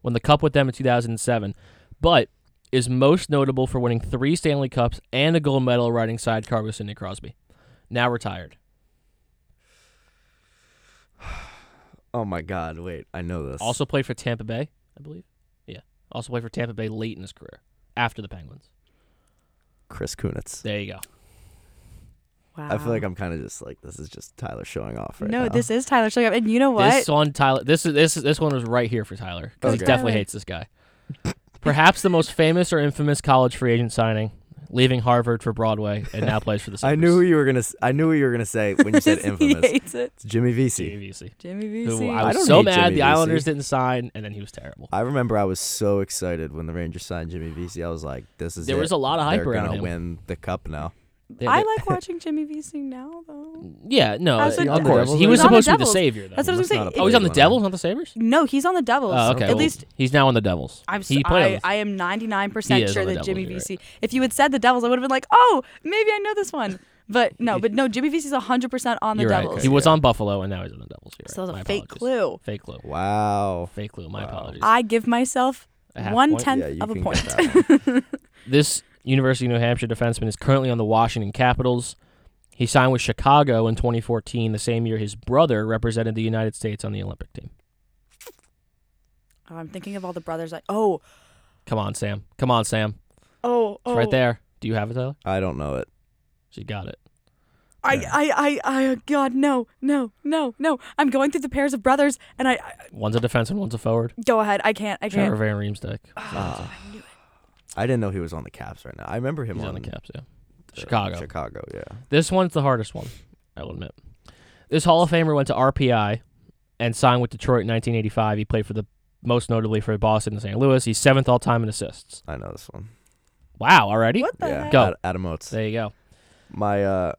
won the Cup with them in 2007, but is most notable for winning three Stanley Cups and a gold medal riding sidecar with Sidney Crosby. Now retired. Oh my God! Wait, I know this. Also played for Tampa Bay, I believe. Yeah. Also played for Tampa Bay late in his career, after the Penguins. Chris Kunitz. There you go. Wow. I feel like I'm kind of just like this is just Tyler showing off right no, now. this is Tyler showing up, and you know what? This one, Tyler. This is this this one was right here for Tyler because he definitely Tyler. hates this guy. Perhaps the most famous or infamous college free agent signing, leaving Harvard for Broadway, and now plays for the. I knew who you were gonna. s- I knew who you were gonna say when you said infamous. he infamous. hates it. It's Jimmy Vesey. CVC. Jimmy Who Vesey. I I was don't so hate mad Jimmy the Vesey. Islanders didn't sign, and then he was terrible. I remember I was so excited when the Rangers signed Jimmy Vesey. I was like, "This is There it. was a lot of hype They're around gonna him. win the cup now." They- I they- like watching Jimmy V Vesey now, though. Yeah, no, As a- of course Devils he was on the supposed to be the Devils. savior. Though. That's what I was That's not saying. a oh, he's on the Devils, Devils, not the Sabres. No, he's on the Devils. Oh, okay. At well, least he's now on the Devils. I'm. s- he played on I, the- I am 99 He percent is sure on the that Jimmy Devils, Vesey. you're If you had said the Devils, I would have been like, oh, maybe I know this one. But no, but no, Jimmy Vesey's 100 percent on the You're right. Devils. He was on Buffalo, and now he's on the Devils. You're So right. that was My a fake apologies. clue. Fake clue. Wow. Fake clue. My Wow. apologies. I give myself A half one point? tenth Yeah, you of a can point. get that one. This University of New Hampshire defenseman is currently on the Washington Capitals. He signed with Chicago in 2014, the same year his brother represented the United States on the Olympic team. Oh, I'm thinking of all the brothers. Like, oh, Come on, Sam. Come on, Sam. oh, It's oh. right there. Do you have it, Tyler? I don't know it. She got it. I, Yeah. I, I, I, oh, God, no, no, no, no. I'm going through the pairs of brothers, and I, I One's a defenseman, one's a forward. go ahead. I can't. I can't. Trevor Van Riemsdyk. Ah. I didn't know he was on the Caps right now. I remember him He's on, on the Caps, yeah. the- Chicago. Chicago, yeah. This one's the hardest one, I will admit. This Hall of Famer went to RPI and signed with Detroit in 1985. He played for the most notably for Boston and St. Louis. He's seventh all time in assists. I know this one. Wow, already? What the yeah, heck? Go. Ad- Adam Oates. There you go. My uh,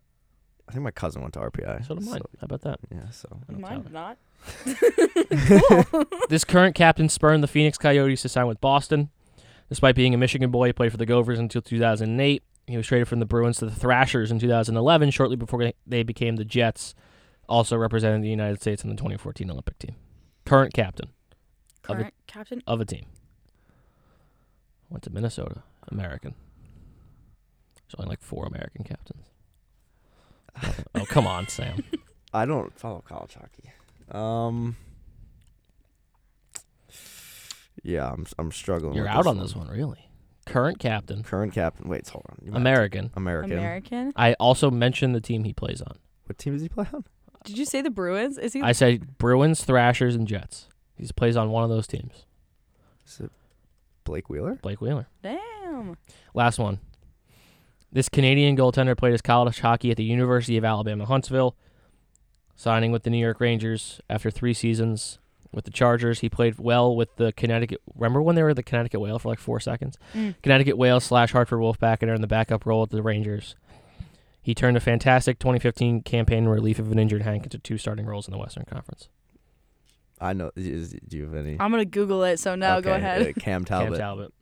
I think my cousin went to RPI. So did mine. How about that? yeah, so Mine not. This current captain spurned the Phoenix Coyotes to sign with Boston. Despite being a Michigan boy, he played for the Gophers until 2008. He was traded from the Bruins to the Thrashers in 2011, shortly before they became the Jets, also representing the United States in the 2014 Olympic team. Current captain Of a- Current captain. of a team. Went to Minnesota. American. There's only like four American captains. oh, come on, Sam. I don't follow college hockey. Um. Yeah, I'm I'm struggling. You're with out on this one, really. Current captain, Current captain. Wait, hold on. You might- American. American. American. I also mentioned the team he plays on. What team does he play on? Did you say the Bruins? Is he? I said Bruins, Thrashers, and Jets. He plays on one of those teams. Is it Blake Wheeler? Blake Wheeler. Damn. Last one. This Canadian goaltender played his college hockey at the University of Alabama Huntsville, signing with the New York Rangers after three seasons with the Chargers. He played well with the Connecticut. Remember when they were the Connecticut Whale for like four seconds? Mm. Connecticut Whale slash Hartford Wolfpack and are in the backup role at the Rangers. He turned a fantastic 2015 campaign in relief of an injured Hank into two starting roles in the Western Conference. I know. Is, do you have any? I'm gonna Google it. So no, go ahead. uh, Cam Talbot. Cam Talbot.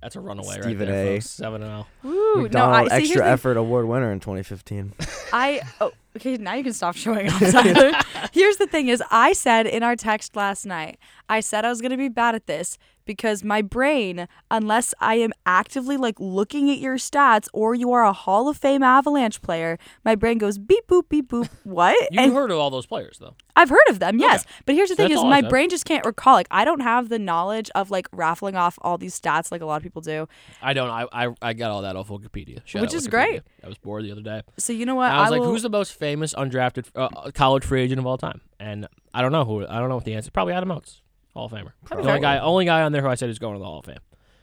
That's a runaway Steven right there, A. folks. Seven and oh. zero. Woo. No, McDonald I see. here's Extra the- Effort Award winner in 2015. I oh, okay. Now you can stop showing off, Tyler. Here's the thing: is I said in our text last night, I said I was gonna be bad at this because my brain, unless I am actively like looking at your stats or you are a Hall of Fame Avalanche player, my brain goes beep boop beep boop. What? You've and heard of all those players, though. I've heard of them, yes. But here's the So thing: is I my brain just can't recall. Like I don't have the knowledge of like raffling off all these stats like a lot of people do. I don't. I I, I got all that off Wikipedia, Shout Which is Wikipedia. great. I was bored the other day. So you know what? I was like, will- "Who's the most famous undrafted uh, college free agent of all time?" And I don't know who. I don't know what the answer. Probably Adam Oates, Hall of Famer. The only guy, only guy on there who I said is going to the Hall of Fame.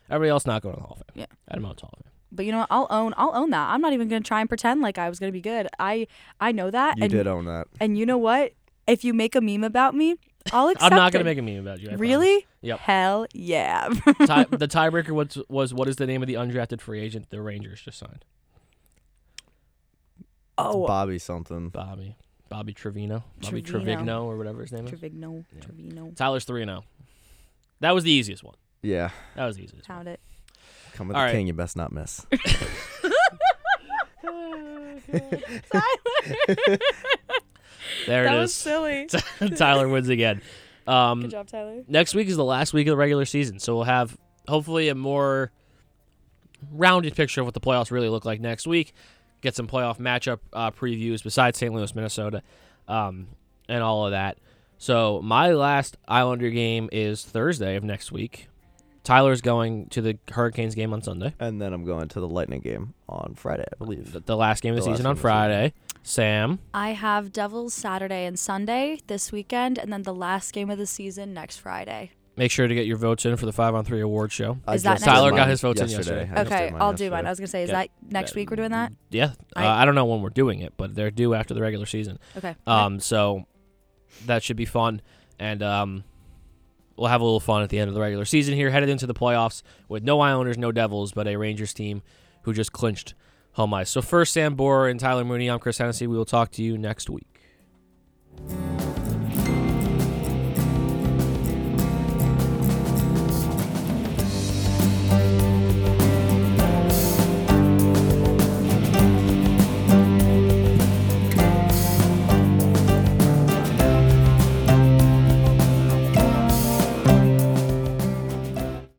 Everybody else not going to the Hall of Fame. Yeah. Adam Oates Hall of Fame. But you know what? I'll own I'll own that. I'm not even gonna try and pretend like I was gonna be good. I I know that. You and, did own that. And you know what? If you make a meme about me, I'll accept I'm not going it. to make a meme about you. I promise. Really? Yep. Hell yeah. Tie, the tiebreaker was was what is the name of the undrafted free agent the Rangers just signed? oh, Bobby something. Bobby. Bobby Trivigno. Bobby Trivigno. Trivigno or whatever his name is. Trivigno. Yeah. Trivigno. Tyler's three and zero. That was the easiest one. Yeah. That was the easiest. one. Found it. Come with All the right. king. You best not miss. There it is. that it was is. silly. Tyler wins again. Um, Good job, Tyler. next week is the last week of the regular season, so we'll have hopefully a more rounded picture of what the playoffs really look like next week. Get some playoff matchup uh, previews besides St. Louis, Minnesota, um, and all of that. So my last Islander game is Thursday of next week. Tyler's going to the Hurricanes game on Sunday. and then I'm going to the Lightning game on Friday, I believe. The, the last game of the, The season on game season. Friday. Sam, I have Devils Saturday and Sunday this weekend, and then the last game of the season next Friday. Make sure to get your votes in for the five on three award show. I Is that just next Tyler week? got mine his votes in yesterday. I just Okay, mine I'll do yesterday. mine. I was gonna say, is Yeah. that next week we're doing that? Yeah, uh, I- I don't know when we're doing it, but they're due after the regular season. Okay. Um, so that should be fun, and um, we'll have a little fun at the end of the regular season here, headed into the playoffs with no Islanders, no Devils, but a Rangers team who just clinched home ice. So first, Sam Bohr and Tyler Mooney. I'm Chris Hennessy. We will talk to you next week.